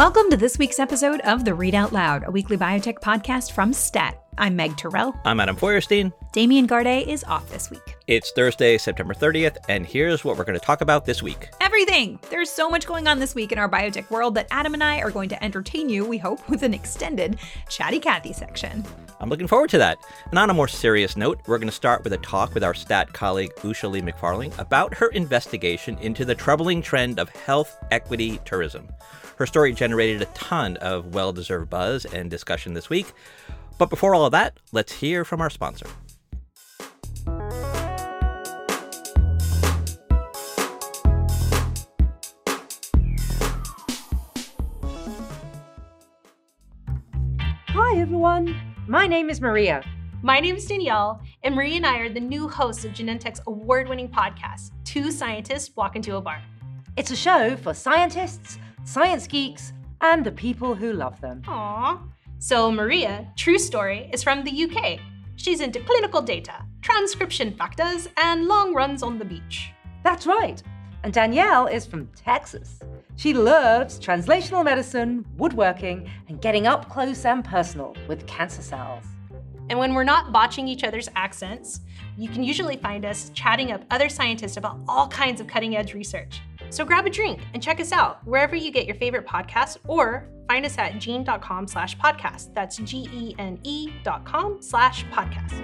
Welcome to this week's episode of The Read Out Loud, a weekly biotech podcast from STAT. I'm Meg Tirrell. I'm Adam Feuerstein. Damian Garde is off this week. It's Thursday, September 30th, and here's what we're going to talk about this week. Everything! There's so much going on this week in our biotech world that Adam and I are going to entertain you, we hope, with an extended Chatty Cathy section. I'm looking forward to that. And on a more serious note, we're going to start with a talk with our stat colleague Usha Lee McFarling about her investigation into the troubling trend of health equity tourism. Her story generated a ton of well deserved buzz and discussion this week. But before all of that, let's hear from our sponsor. Hi, everyone. My name is Maria. My name is Danielle, and Maria and I are the new hosts of Genentech's award winning podcast, Two Scientists Walk Into a Bar. It's a show for scientists science geeks, and the people who love them. Aww. So, Maria, true story, is from the UK. She's into clinical data, transcription factors, and long runs on the beach. That's right. And Danielle is from Texas. She loves translational medicine, woodworking, and getting up close and personal with cancer cells. And when we're not botching each other's accents, you can usually find us chatting up other scientists about all kinds of cutting edge research. So grab a drink and check us out wherever you get your favorite podcast or find us at gene.com slash podcast. That's G-E-N-E dot com slash podcast.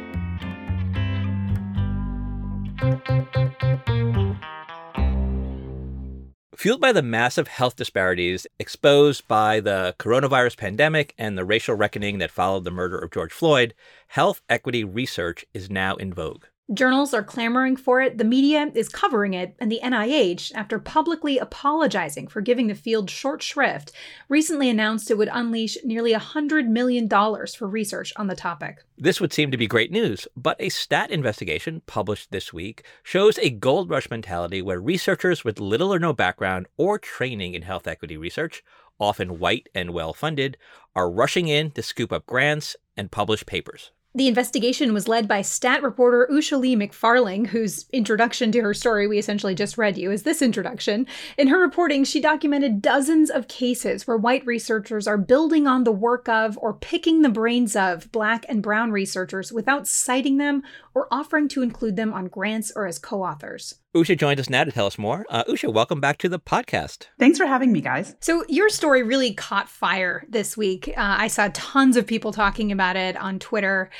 Fueled by the massive health disparities exposed by the coronavirus pandemic and the racial reckoning that followed the murder of George Floyd, health equity research is now in vogue. Journals are clamoring for it, the media is covering it, and the NIH, after publicly apologizing for giving the field short shrift, recently announced it would unleash nearly $100 million for research on the topic. This would seem to be great news, but a stat investigation published this week shows a gold rush mentality where researchers with little or no background or training in health equity research, often white and well funded, are rushing in to scoop up grants and publish papers. The investigation was led by stat reporter Usha Lee McFarling, whose introduction to her story we essentially just read you is this introduction. In her reporting, she documented dozens of cases where white researchers are building on the work of or picking the brains of black and brown researchers without citing them or offering to include them on grants or as co authors. Usha joins us now to tell us more. Uh, Usha, welcome back to the podcast. Thanks for having me, guys. So, your story really caught fire this week. Uh, I saw tons of people talking about it on Twitter.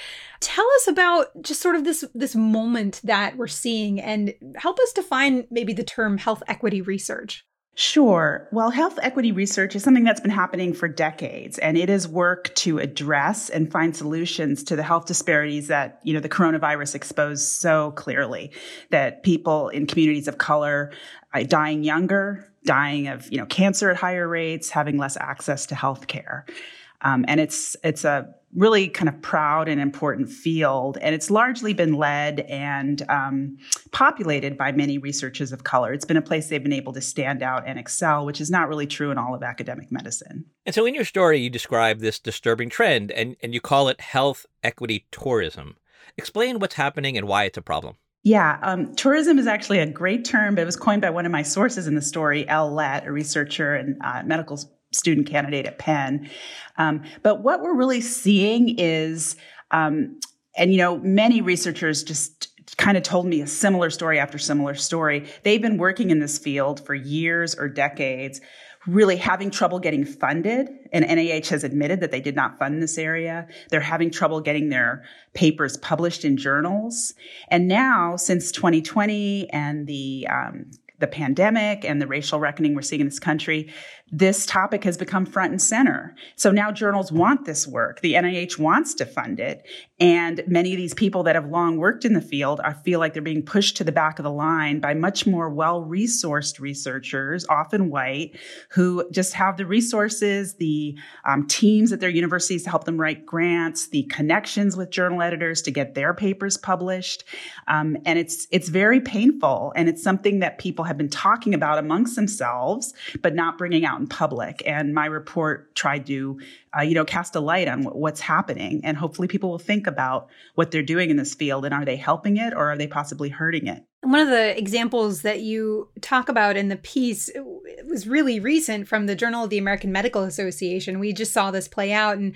Tell us about just sort of this this moment that we're seeing, and help us define maybe the term health equity research. Sure. Well, health equity research is something that's been happening for decades, and it is work to address and find solutions to the health disparities that, you know, the coronavirus exposed so clearly that people in communities of color are dying younger, dying of, you know, cancer at higher rates, having less access to health care. Um, and it's, it's a really kind of proud and important field. And it's largely been led and um, populated by many researchers of color. It's been a place they've been able to stand out and excel, which is not really true in all of academic medicine. And so in your story, you describe this disturbing trend and, and you call it health equity tourism. Explain what's happening and why it's a problem. Yeah, um, tourism is actually a great term, but it was coined by one of my sources in the story, Elle Lett, a researcher and uh, medical student candidate at Penn. Um, but what we're really seeing is, um, and you know, many researchers just kind of told me a similar story after similar story. They've been working in this field for years or decades, really having trouble getting funded. And NIH has admitted that they did not fund this area. They're having trouble getting their papers published in journals. And now, since 2020 and the um, the pandemic and the racial reckoning we're seeing in this country, this topic has become front and center. So now journals want this work. The NIH wants to fund it. And many of these people that have long worked in the field feel like they're being pushed to the back of the line by much more well-resourced researchers, often white, who just have the resources, the um, teams at their universities to help them write grants, the connections with journal editors to get their papers published. Um, and it's it's very painful, and it's something that people have been talking about amongst themselves, but not bringing out in public. And my report tried to, uh, you know, cast a light on what's happening. And hopefully people will think about what they're doing in this field and are they helping it or are they possibly hurting it? One of the examples that you talk about in the piece was really recent from the Journal of the American Medical Association. We just saw this play out and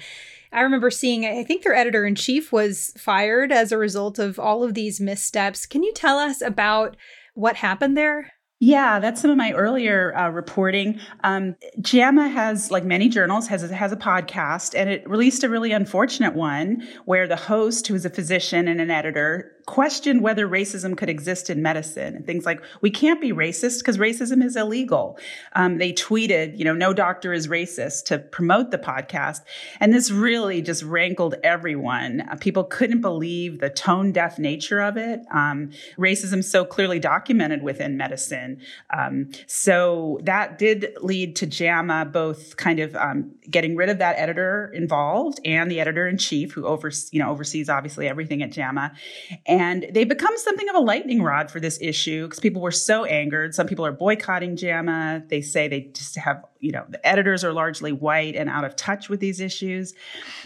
I remember seeing, I think their editor in chief was fired as a result of all of these missteps. Can you tell us about what happened there? Yeah, that's some of my earlier uh, reporting. Um, JAMA has, like many journals, has a, has a podcast, and it released a really unfortunate one where the host, who is a physician and an editor, questioned whether racism could exist in medicine and things like we can't be racist because racism is illegal. Um, they tweeted, you know, no doctor is racist to promote the podcast, and this really just rankled everyone. Uh, people couldn't believe the tone deaf nature of it. Um, racism so clearly documented within medicine, um, so that did lead to JAMA both kind of um, getting rid of that editor involved and the editor in chief who oversees, you know, oversees obviously everything at JAMA. And and they become something of a lightning rod for this issue because people were so angered. Some people are boycotting JAMA. They say they just have, you know, the editors are largely white and out of touch with these issues.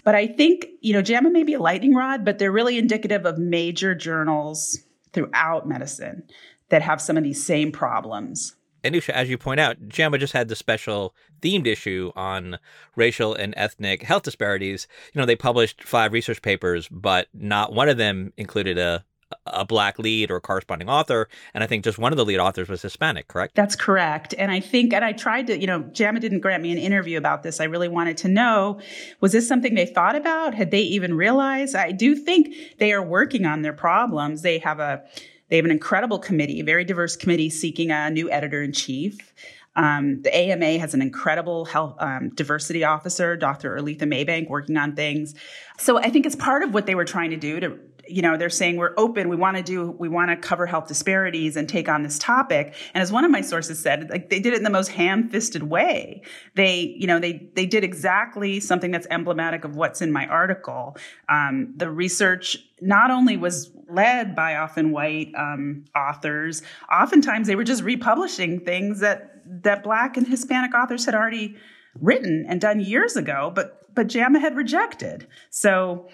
But I think, you know, JAMA may be a lightning rod, but they're really indicative of major journals throughout medicine that have some of these same problems. Anusha, as you point out, JAMA just had the special themed issue on racial and ethnic health disparities. You know, they published five research papers, but not one of them included a a black lead or corresponding author. And I think just one of the lead authors was Hispanic, correct? That's correct. And I think, and I tried to, you know, JAMA didn't grant me an interview about this. I really wanted to know, was this something they thought about? Had they even realized? I do think they are working on their problems. They have a, they have an incredible committee, a very diverse committee seeking a new editor in chief. Um, the AMA has an incredible health um, diversity officer, Dr. Aletha Maybank, working on things. So I think it's part of what they were trying to do to you know they're saying we're open we want to do we want to cover health disparities and take on this topic. And as one of my sources said like they did it in the most ham-fisted way. They you know they they did exactly something that's emblematic of what's in my article. Um, the research not only was led by often white um, authors oftentimes they were just republishing things that that black and hispanic authors had already written and done years ago but but JAMA had rejected. So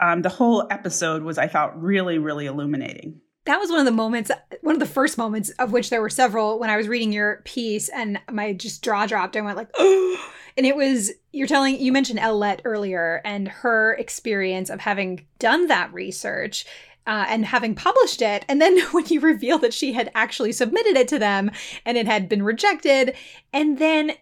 um, the whole episode was, I thought, really, really illuminating. That was one of the moments, one of the first moments of which there were several when I was reading your piece and my just jaw dropped. I went like, oh, and it was, you're telling, you mentioned Elle Lett earlier and her experience of having done that research uh, and having published it. And then when you reveal that she had actually submitted it to them and it had been rejected, and then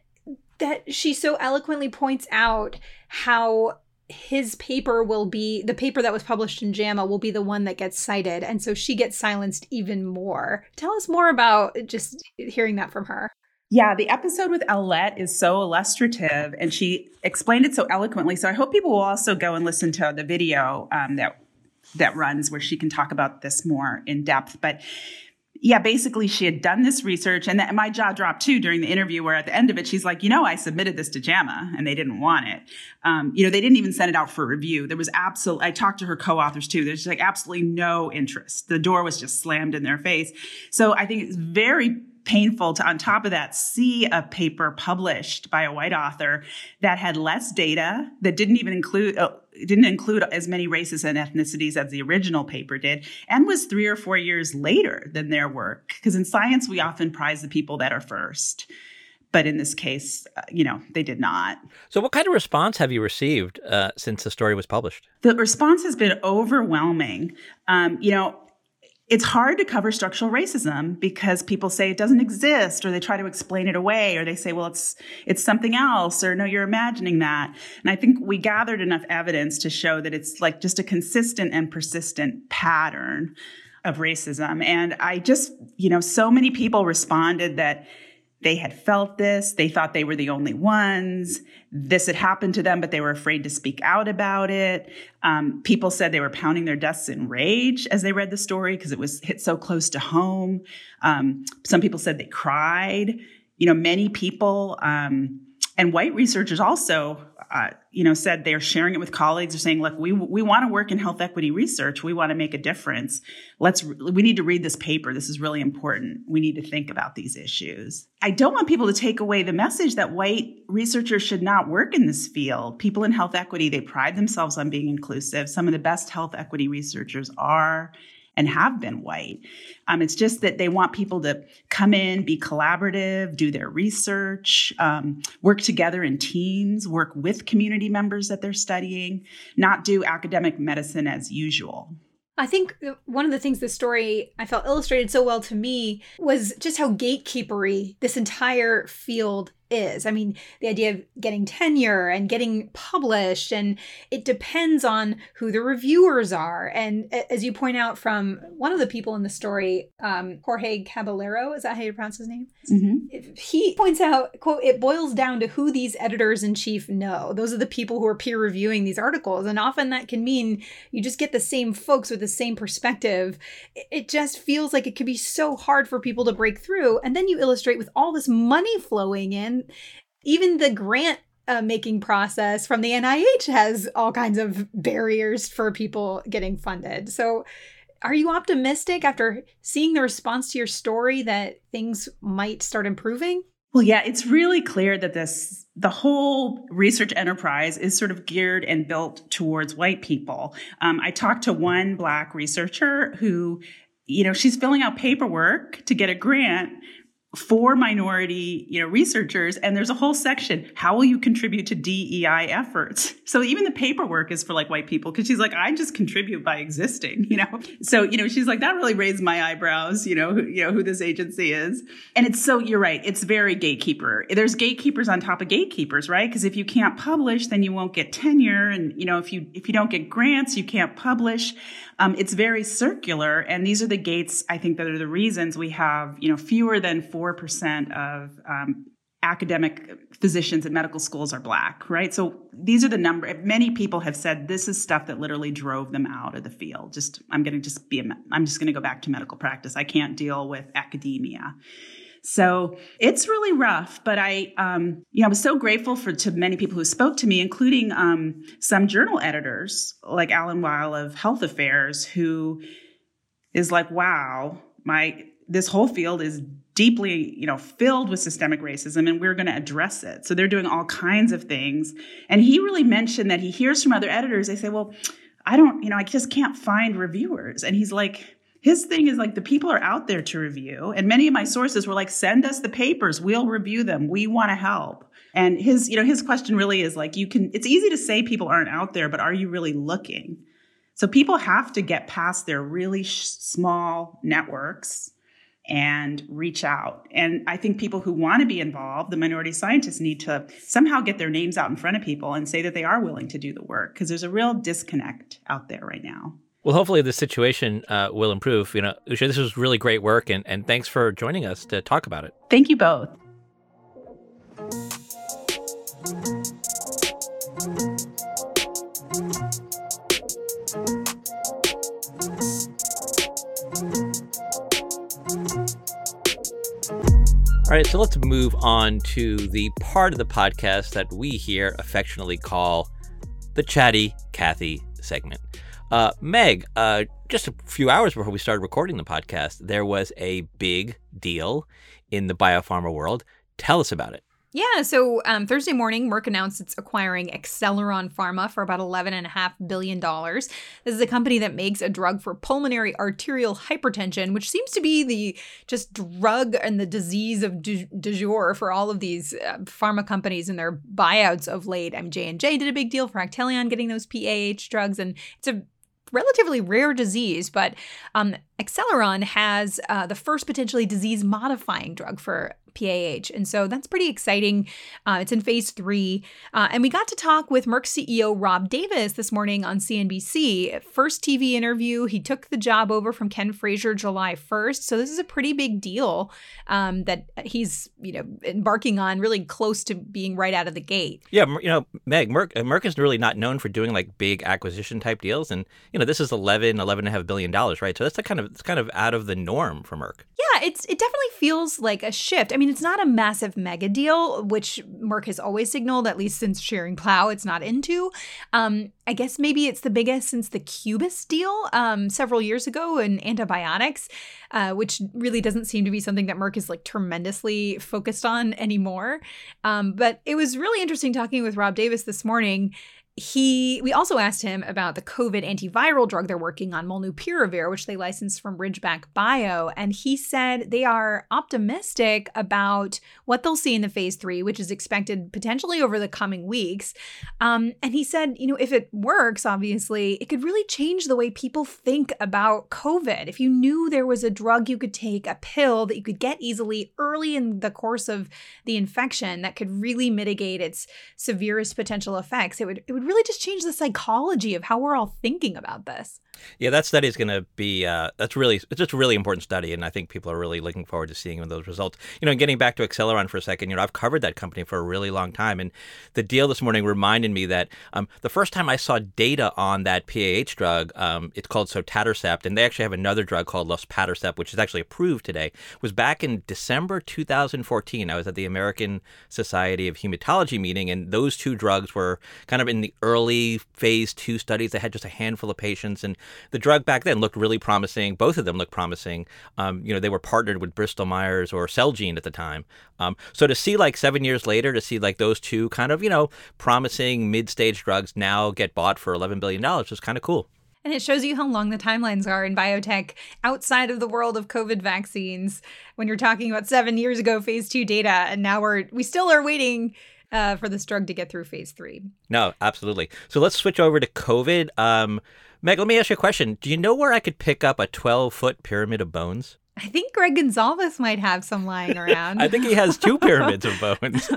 that she so eloquently points out how his paper will be the paper that was published in JAMA will be the one that gets cited. And so she gets silenced even more. Tell us more about just hearing that from her. Yeah, the episode with Elle Lett is so illustrative and she explained it so eloquently. So I hope people will also go and listen to the video um, that that runs where she can talk about this more in depth. But yeah, basically she had done this research and that, my jaw dropped too during the interview where at the end of it, she's like, you know, I submitted this to JAMA and they didn't want it. Um, you know, they didn't even send it out for review. There was absolutely, I talked to her co-authors too. There's like absolutely no interest. The door was just slammed in their face. So I think it's very painful to, on top of that, see a paper published by a white author that had less data, that didn't even include, uh, didn't include as many races and ethnicities as the original paper did, and was three or four years later than their work. Because in science, we often prize the people that are first. But in this case, uh, you know, they did not. So, what kind of response have you received uh, since the story was published? The response has been overwhelming. Um, you know, it's hard to cover structural racism because people say it doesn't exist or they try to explain it away or they say well it's it's something else or no you're imagining that. And i think we gathered enough evidence to show that it's like just a consistent and persistent pattern of racism. And i just you know so many people responded that they had felt this. They thought they were the only ones. This had happened to them, but they were afraid to speak out about it. Um, people said they were pounding their desks in rage as they read the story because it was hit so close to home. Um, some people said they cried. You know, many people um, and white researchers also, uh, you know, said they're sharing it with colleagues. They're saying, "Look, we we want to work in health equity research. We want to make a difference. Let's we need to read this paper. This is really important. We need to think about these issues." I don't want people to take away the message that white researchers should not work in this field. People in health equity they pride themselves on being inclusive. Some of the best health equity researchers are and have been white. Um, it's just that they want people to come in, be collaborative, do their research, um, work together in teams, work with community members that they're studying, not do academic medicine as usual. I think one of the things this story I felt illustrated so well to me was just how gatekeepery this entire field is. I mean, the idea of getting tenure and getting published, and it depends on who the reviewers are. And as you point out from one of the people in the story, um, Jorge Caballero, is that how you pronounce his name? Mm-hmm. He points out, quote, it boils down to who these editors in chief know. Those are the people who are peer reviewing these articles. And often that can mean you just get the same folks with the same perspective. It just feels like it could be so hard for people to break through. And then you illustrate with all this money flowing in even the grant uh, making process from the NIH has all kinds of barriers for people getting funded. So, are you optimistic after seeing the response to your story that things might start improving? Well, yeah, it's really clear that this the whole research enterprise is sort of geared and built towards white people. Um, I talked to one black researcher who, you know, she's filling out paperwork to get a grant for minority you know researchers and there's a whole section how will you contribute to dei efforts? So even the paperwork is for like white people because she's like i just contribute by existing you know? So you know she's like that really raised my eyebrows you know who, you know who this agency is. And it's so you're right it's very gatekeeper. There's gatekeepers on top of gatekeepers right? Because if you can't publish then you won't get tenure and you know if you if you don't get grants you can't publish um, it's very circular, and these are the gates. I think that are the reasons we have you know fewer than four percent of um, academic physicians at medical schools are black, right? So these are the number. Many people have said this is stuff that literally drove them out of the field. Just I'm going to just be a, I'm just going to go back to medical practice. I can't deal with academia. So it's really rough, but I, um, you know, I was so grateful for to many people who spoke to me, including um, some journal editors like Alan Weil of Health Affairs, who is like, wow, my this whole field is deeply, you know, filled with systemic racism and we're going to address it. So they're doing all kinds of things. And he really mentioned that he hears from other editors, they say, well, I don't, you know, I just can't find reviewers. And he's like, his thing is like the people are out there to review and many of my sources were like send us the papers. We'll review them. We want to help. And his you know his question really is like you can it's easy to say people aren't out there but are you really looking? So people have to get past their really sh- small networks and reach out. And i think people who want to be involved the minority scientists need to somehow get their names out in front of people and say that they are willing to do the work because there's a real disconnect out there right now well, hopefully the situation uh, will improve. You know, Usha, this was really great work, and, and thanks for joining us to talk about it. Thank you both. All right, so let's move on to the part of the podcast that we here affectionately call the Chatty Cathy segment. Uh, Meg, uh, just a few hours before we started recording the podcast, there was a big deal in the biopharma world. Tell us about it. Yeah, so um, Thursday morning, Merck announced it's acquiring Acceleron Pharma for about $11.5 billion. This is a company that makes a drug for pulmonary arterial hypertension, which seems to be the just drug and the disease of du, du jour for all of these uh, pharma companies and their buyouts of late. I mean, J&J did a big deal for Actelion getting those PAH drugs, and it's a relatively rare disease, but um, Acceleron has uh, the first potentially disease modifying drug for PAH. And so that's pretty exciting. Uh, it's in phase three. Uh, and we got to talk with Merck CEO Rob Davis this morning on CNBC. First TV interview. He took the job over from Ken Frazier July 1st. So this is a pretty big deal um, that he's, you know, embarking on really close to being right out of the gate. Yeah. You know, Meg, Merck, Merck is really not known for doing like big acquisition type deals. And, you know, this is 11, 11 and a half billion dollars, right? So that's the kind of, it's kind of out of the norm for Merck. Yeah, it's, it definitely feels like a shift. I mean, mean, it's not a massive mega deal, which Merck has always signaled, at least since Schering-Plough, it's not into. Um, I guess maybe it's the biggest since the Cubist deal um, several years ago in antibiotics, uh, which really doesn't seem to be something that Merck is like tremendously focused on anymore. Um, but it was really interesting talking with Rob Davis this morning he we also asked him about the covid antiviral drug they're working on molnupiravir which they licensed from ridgeback bio. And he said they are optimistic about what they'll see in the phase three which is expected potentially over the coming weeks. Um, and he said you know if it works obviously it could really change the way people think about covid. If you knew there was a drug you could take a pill that you could get easily early in the course of the infection that could really mitigate its severest potential effects it would it would really just change the psychology of how we're all thinking about this. Yeah, that study is going to be uh, that's really it's just a really important study, and I think people are really looking forward to seeing those results. You know, getting back to Acceleron for a second, you know, I've covered that company for a really long time, and the deal this morning reminded me that um, the first time I saw data on that PAH drug, um, it's called sotatercept, and they actually have another drug called luspatercept, which is actually approved today, was back in December 2014. I was at the American Society of Hematology meeting, and those two drugs were kind of in the early phase two studies. They had just a handful of patients, and the drug back then looked really promising. Both of them looked promising. Um, you know, they were partnered with Bristol Myers or Celgene at the time. Um, so to see like seven years later, to see like those two kind of you know promising mid-stage drugs now get bought for eleven billion dollars was kind of cool. And it shows you how long the timelines are in biotech outside of the world of COVID vaccines. When you're talking about seven years ago, phase two data, and now we're we still are waiting uh, for this drug to get through phase three. No, absolutely. So let's switch over to COVID. Um, Meg, let me ask you a question. Do you know where I could pick up a 12 foot pyramid of bones? I think Gregg Gonsalves might have some lying around. I think he has two pyramids of bones.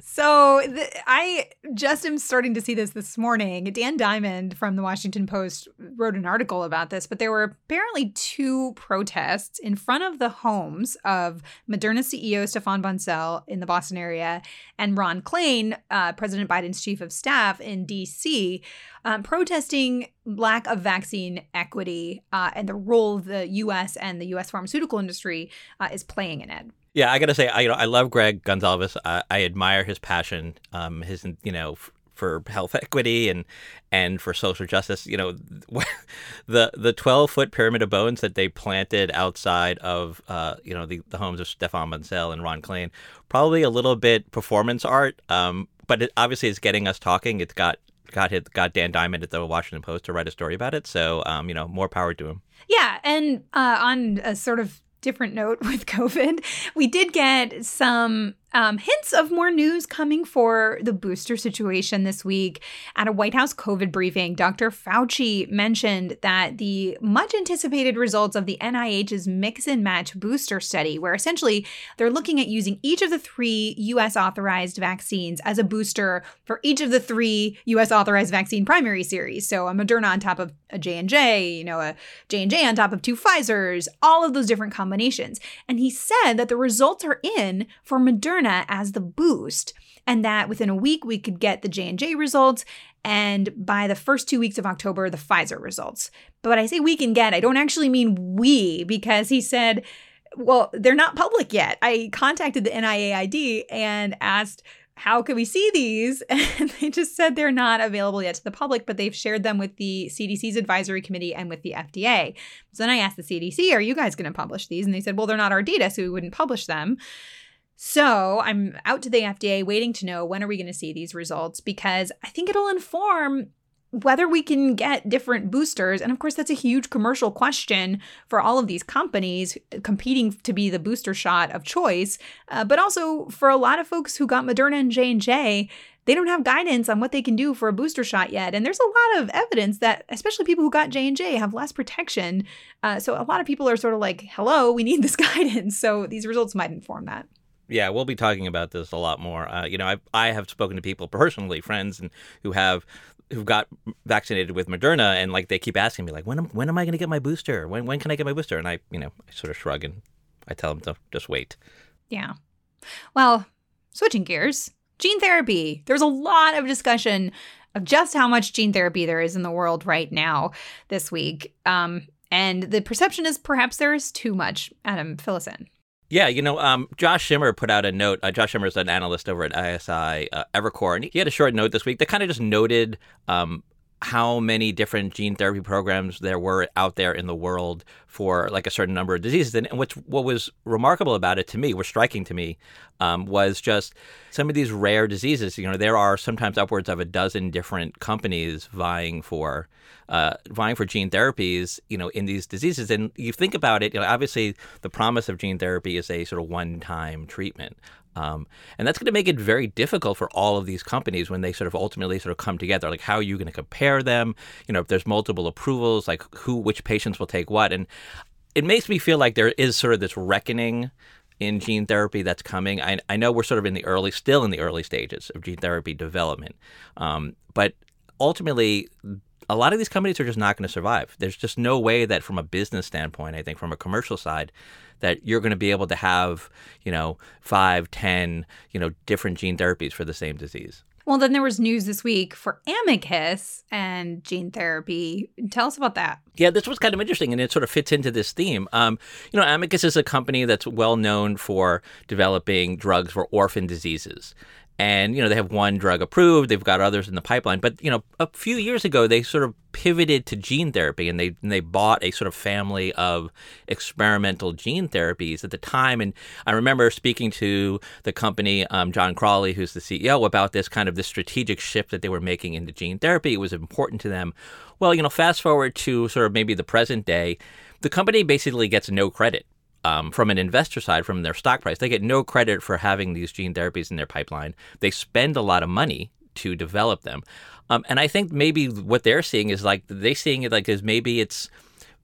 so the, I just am starting to see this this morning. Dan Diamond from the Washington Post wrote an article about this, but there were apparently two protests in front of the homes of Moderna CEO Stéphane Bancel in the Boston area and Ron Klain, uh, President Biden's chief of staff in D.C um, protesting lack of vaccine equity uh, and the role the U.S. and the U.S. pharmaceutical industry uh, is playing in it. Yeah, I got to say, I you know I love Gregg Gonsalves. I, I admire his passion, um, his you know. F- for health equity and and for social justice, you know, the the twelve foot pyramid of bones that they planted outside of uh, you know the, the homes of Stéphane Bancel and Ron Klain, probably a little bit performance art, um, but it obviously is getting us talking. It's got got hit, got Dan Diamond at the Washington Post to write a story about it. So, um, you know, more power to him. Yeah, and uh, on a sort of different note with COVID, we did get some um, hints of more news coming for the booster situation this week. At a White House COVID briefing, Dr. Fauci mentioned that the much anticipated results of the NIH's mix and match booster study, where essentially they're looking at using each of the three US authorized vaccines as a booster for each of the three US authorized vaccine primary series. So a Moderna on top of a J&J, you know, a J&J on top of two Pfizers, all of those different combinations. And he said that the results are in for Moderna Moderna as the boost and that within a week we could get the J&J results and by the first 2 weeks of October the Pfizer results. But when I say we can get, I don't actually mean we because he said well, they're not public yet. I contacted the NIAID and asked how can we see these? And they just said they're not available yet to the public, but they've shared them with the CDC's advisory committee and with the FDA. So then I asked the CDC, are you guys going to publish these? And they said, well, they're not our data, so we wouldn't publish them. So I'm out to the FDA waiting to know when are we going to see these results because I think it'll inform whether we can get different boosters. And of course, that's a huge commercial question for all of these companies competing to be the booster shot of choice. Uh, but also for a lot of folks who got Moderna and J&J, they don't have guidance on what they can do for a booster shot yet and there's a lot of evidence that especially people who got j&j have less protection uh, so a lot of people are sort of like hello we need this guidance so these results might inform that yeah, we'll be talking about this a lot more. Uh, you know, I I have spoken to people personally, friends, and who have who got vaccinated with Moderna, and like they keep asking me, like, when am, when am I going to get my booster? When when can I get my booster? And I, you know, I sort of shrug and I tell them to just wait. Yeah. Well, switching gears, gene therapy. There's a lot of discussion of just how much gene therapy there is in the world right now this week. Um, and the perception is perhaps there is too much. Adam, fill us in. Yeah, you know, um, Josh Schimer put out a note. Uh, Josh Schimer is an analyst over at ISI uh, Evercore, and he had a short note this week that kind of just noted um, how many different gene therapy programs there were out there in the world for like a certain number of diseases. And what's what was remarkable about it to me, was striking to me, um, was just some of these rare diseases. You know, there are sometimes upwards of a dozen different companies vying for uh, vying for gene therapies. You know, in these diseases, and you think about it. You know, obviously, the promise of gene therapy is a sort of one-time treatment. Um, and that's going to make it very difficult for all of these companies when they sort of ultimately sort of come together. Like, how are you going to compare them? You know, if there's multiple approvals, like who, which patients will take what? And it makes me feel like there is sort of this reckoning in gene therapy that's coming. I, I know we're sort of in the early, still in the early stages of gene therapy development, um, but ultimately, a lot of these companies are just not going to survive. There's just no way that, from a business standpoint, I think from a commercial side, that you're going to be able to have, you know, five, ten, you know, different gene therapies for the same disease. Well, then there was news this week for Amicus and gene therapy. Tell us about that. Yeah, this was kind of interesting, and it sort of fits into this theme. Um, you know, Amicus is a company that's well known for developing drugs for orphan diseases and you know they have one drug approved they've got others in the pipeline. But you know a few years ago they sort of pivoted to gene therapy and they and they bought a sort of family of experimental gene therapies at the time. And I remember speaking to the company um, John Crowley who's the CEO about this kind of this strategic shift that they were making into gene therapy. It was important to them. Well you know fast forward to sort of maybe the present day the company basically gets no credit um, from an investor side, from their stock price, they get no credit for having these gene therapies in their pipeline. They spend a lot of money to develop them. Um, and I think maybe what they're seeing is like they're seeing it like is maybe it's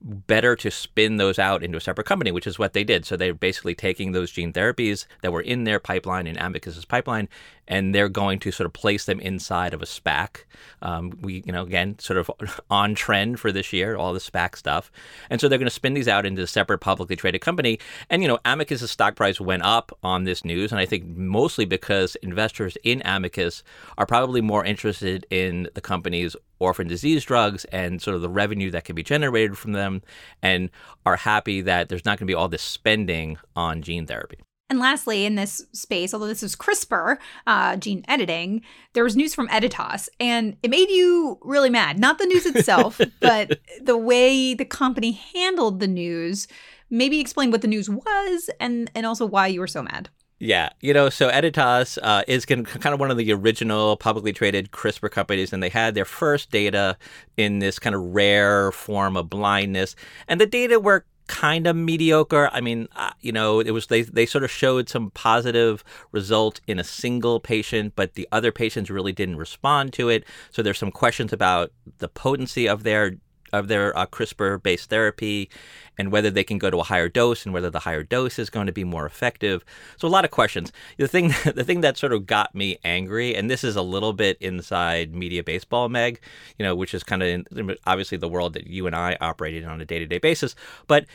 better to spin those out into a separate company, which is what they did. So they're basically taking those gene therapies that were in their pipeline, in Amicus's pipeline, and they're going to sort of place them inside of a SPAC. Um, we, you know, again, sort of on trend for this year, all the SPAC stuff. And so they're going to spin these out into a separate publicly traded company. And, you know, Amicus's stock price went up on this news. And I think mostly because investors in Amicus are probably more interested in the company's orphan disease drugs and sort of the revenue that can be generated from them and are happy that there's not going to be all this spending on gene therapy. And lastly, in this space, although this was CRISPR, uh, gene editing, there was news from Editas, and it made you really mad. Not the news itself, but the way the company handled the news. Maybe explain what the news was and, and also why you were so mad. Yeah, you know, so Editas uh, is kind of one of the original publicly traded CRISPR companies, and they had their first data in this kind of rare form of blindness, and the data were kind of mediocre. I mean, uh, you know, it was they they sort of showed some positive result in a single patient, but the other patients really didn't respond to it. So there's some questions about the potency of their of their uh, CRISPR based therapy and whether they can go to a higher dose and whether the higher dose is going to be more effective. So a lot of questions. The thing the thing that sort of got me angry and this is a little bit inside media baseball meg, you know, which is kind of obviously the world that you and I operate in on a day-to-day basis, but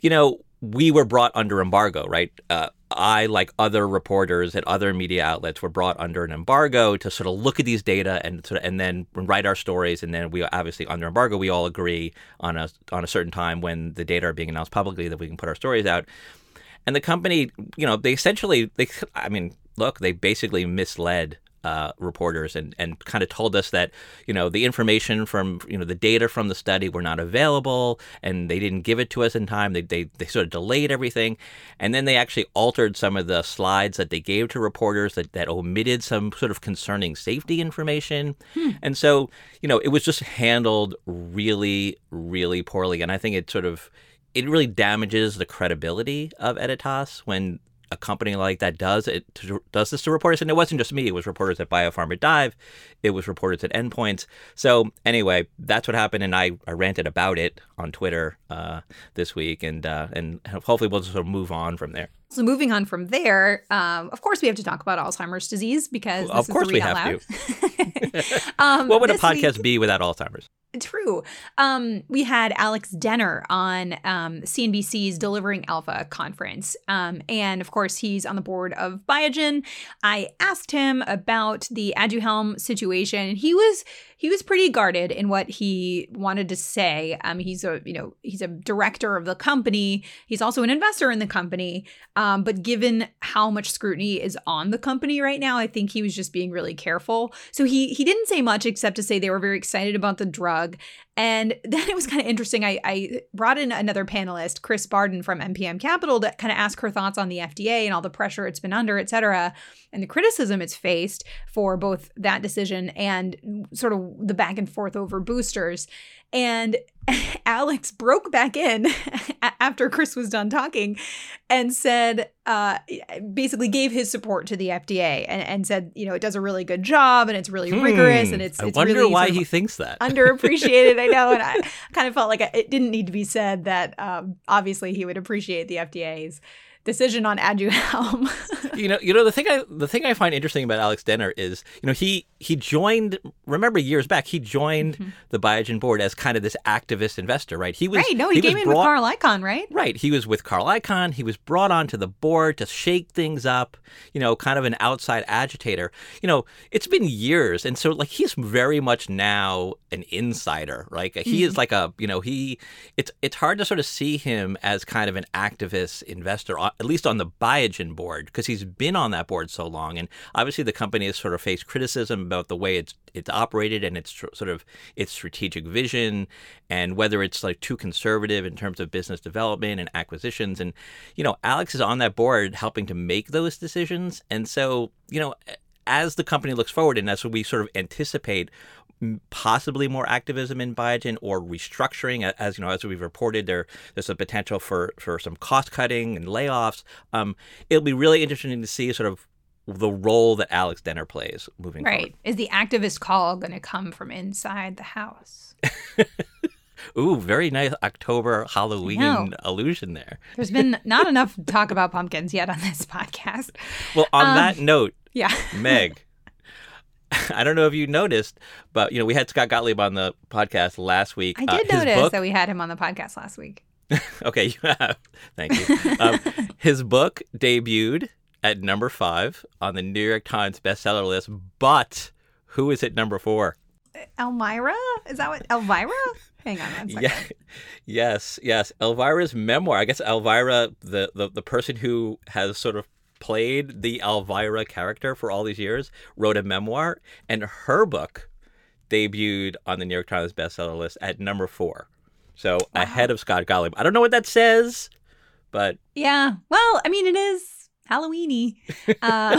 you know, we were brought under embargo, right? Uh, I, like other reporters at other media outlets, were brought under an embargo to sort of look at these data and sort of, and then write our stories. And then we obviously under embargo, we all agree on a on a certain time when the data are being announced publicly that we can put our stories out. And the company, you know, they essentially, they, I mean, look, they basically misled uh, reporters and, and kind of told us that you know the information from you know the data from the study were not available and they didn't give it to us in time. They, they, they sort of delayed everything. And then they actually altered some of the slides that they gave to reporters that, that omitted some sort of concerning safety information. Hmm. and so you know it was just handled really really poorly. And I think it sort of it really damages the credibility of Editas when a company like that does it does this to reporters, and it wasn't just me. It was reporters at Biopharma Dive, it was reporters at Endpoints. So anyway, that's what happened, and I, I ranted about it on Twitter uh, this week, and uh, and hopefully we'll just sort of move on from there. So moving on from there, um, of course we have to talk about Alzheimer's disease because of course we have loud. to. um, what would a podcast week, be without Alzheimer's? True. Um, we had Alex Denner on um, CNBC's Delivering Alpha conference. Um, and of course, he's on the board of Biogen. I asked him about the Aduhelm situation, and he was he was pretty guarded in what he wanted to say. Um, he's a you know he's a director of the company. He's also an investor in the company. Um, but given how much scrutiny is on the company right now, I think he was just being really careful. So he he didn't say much except to say they were very excited about the drug. And then it was kind of interesting. I, I brought in another panelist, Chris Barden from NPM Capital, to kind of ask her thoughts on the FDA and all the pressure it's been under, et cetera, and the criticism it's faced for both that decision and sort of the back and forth over boosters. And Alex broke back in after Chris was done talking and said, uh, basically gave his support to the FDA and, and said, you know, it does a really good job and it's really hmm. rigorous and it's, I wonder really why he thinks that. Underappreciated, I know. And I kind of felt like it didn't need to be said that um, obviously he would appreciate the FDA's decision on Aduhelm. you know, you know the thing I the thing I find interesting about Alex Denner is, you know, he he joined. Remember years back, he joined mm-hmm. the Biogen board as kind of this activist investor, right? He was right. No, he, he came in brought, with Carl Icahn, right? Right. He was with Carl Icahn. He was brought onto the board to shake things up. You know, kind of an outside agitator. You know, it's been years, and so like he's very much now an insider. Right? He mm-hmm. is like a you know he. It's it's hard to sort of see him as kind of an activist investor at least on the Biogen board, because he's been on that board so long. And obviously, the company has sort of faced criticism about the way it's it's operated and its sort of its strategic vision, and whether it's like too conservative in terms of business development and acquisitions. And you know, Alex is on that board helping to make those decisions. And so, you know, as the company looks forward, and as we sort of anticipate possibly more activism in Biogen or restructuring. As you know, as we've reported, there there's a potential for for some cost cutting and layoffs. Um, it'll be really interesting to see sort of the role that Alex Denner plays moving right. forward. Right. Is the activist call going to come from inside the house? Ooh, very nice October Halloween allusion there. There's been not enough talk about pumpkins yet on this podcast. Well, on um, that note, yeah, Meg, I don't know if you noticed, but you know we had Scott Gottlieb on the podcast last week. I uh, did uh, notice book... that we had him on the podcast last week. okay, you have. Thank you. Um, his book debuted at number five on the New York Times bestseller list, but who is at number four? Elmira? Is that what Elvira? Hang on one second. Yeah, yes, yes. Elvira's memoir. I guess Elvira, the, the the person who has sort of played the Elvira character for all these years, wrote a memoir, and her book debuted on the New York Times bestseller list at number four. So wow. ahead of Scott Gottlieb. I don't know what that says, but. Yeah. Well, I mean, it is Halloweeny. Uh,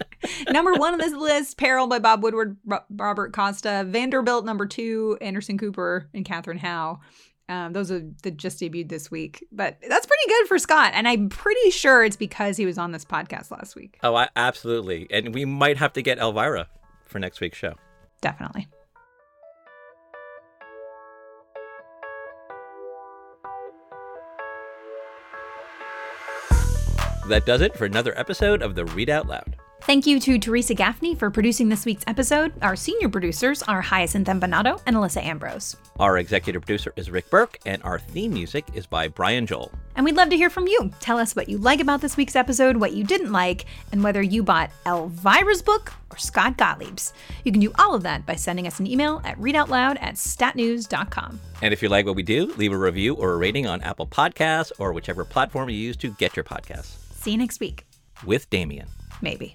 number one on this list, Peril by Bob Woodward, Robert Costa. Vanderbilt, number two, Anderson Cooper and Katherine Howe. Um, those are that just debuted this week, but that's pretty good for Scott, and I'm pretty sure it's because he was on this podcast last week. Oh, I, absolutely, and we might have to get Elvira for next week's show. Definitely. That does it for another episode of the Read Out Loud. Thank you to Teresa Gaffney for producing this week's episode. Our senior producers are Hyacinth Empinado and Alissa Ambrose. Our executive producer is Rick Burke, and our theme music is by Brian Joel. And we'd love to hear from you. Tell us what you like about this week's episode, what you didn't like, and whether you bought Elvira's book or Scott Gottlieb's. You can do all of that by sending us an email at readoutloud at statnews.com. And if you like what we do, leave a review or a rating on Apple Podcasts or whichever platform you use to get your podcasts. See you next week. With Damian. Maybe.